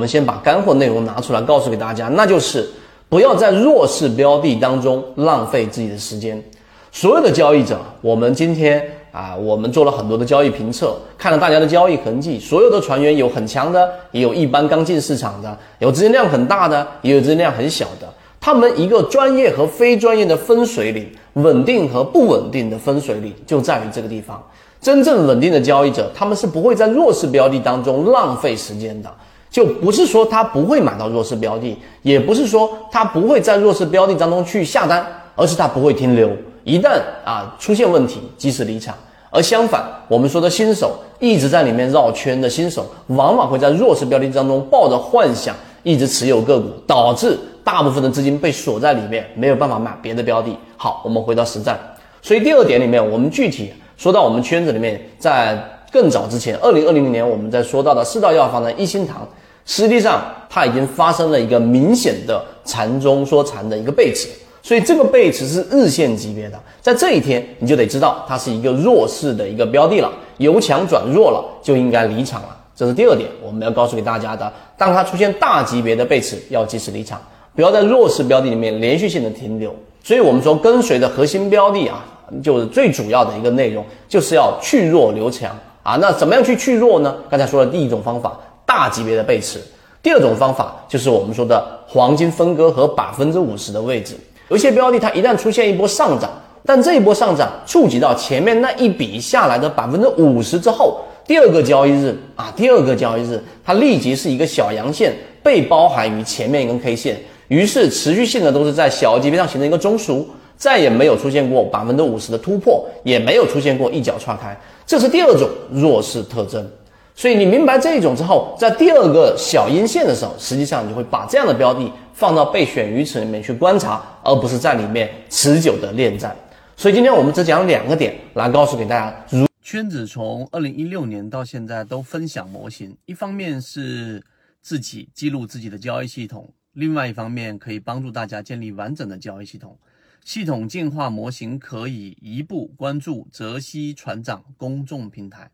我们先把干货内容拿出来告诉给大家，那就是不要在弱势标的当中浪费自己的时间。所有的交易者，我们今天啊，我们做了很多的交易评测，看了大家的交易痕迹，所有的船员有很强的，也有一般刚进市场的，有资金量很大的，也有资金量很小的。他们一个专业和非专业的分水岭，稳定和不稳定的分水岭就在于这个地方。真正稳定的交易者，他们是不会在弱势标的当中浪费时间的。就不是说他不会买到弱势标的，也不是说他不会在弱势标的当中去下单，而是他不会停留。一旦啊出现问题，及时离场。而相反，我们说的新手一直在里面绕圈的新手，往往会在弱势标的当中抱着幻想，一直持有个股，导致大部分的资金被锁在里面，没有办法买别的标的。好，我们回到实战。所以第二点里面，我们具体说到我们圈子里面，在更早之前，二零二零年我们在说到的四道药房的一心堂，实际上它已经发生了一个明显的缠中说缠的一个背驰。所以这个背驰是日线级别的，在这一天你就得知道它是一个弱势的一个标的了，由强转弱了就应该离场了。这是第二点，我们要告诉给大家的。当它出现大级别的背驰，要及时离场，不要在弱势标的里面连续性的停留。所以我们说跟随的核心标的啊，就是最主要的一个内容，就是要去弱留强啊。那怎么样去去弱呢？刚才说的第一种方法，大级别的背驰；第二种方法就是我们说的黄金分割和百分之五十的位置。有些标的它一旦出现一波上涨，但这一波上涨触及到前面那一笔下来的百分之五十之后，第二个交易日啊，第二个交易日它立即是一个小阳线被包含于前面一根 K 线，于是持续性的都是在小级别上形成一个中枢，再也没有出现过百分之五十的突破，也没有出现过一脚踹开，这是第二种弱势特征。所以你明白这一种之后，在第二个小阴线的时候，实际上你就会把这样的标的放到备选鱼池里面去观察，而不是在里面持久的恋战。所以今天我们只讲两个点来告诉给大家：如圈子从二零一六年到现在都分享模型，一方面是自己记录自己的交易系统，另外一方面可以帮助大家建立完整的交易系统。系统进化模型可以一步关注泽西船长公众平台。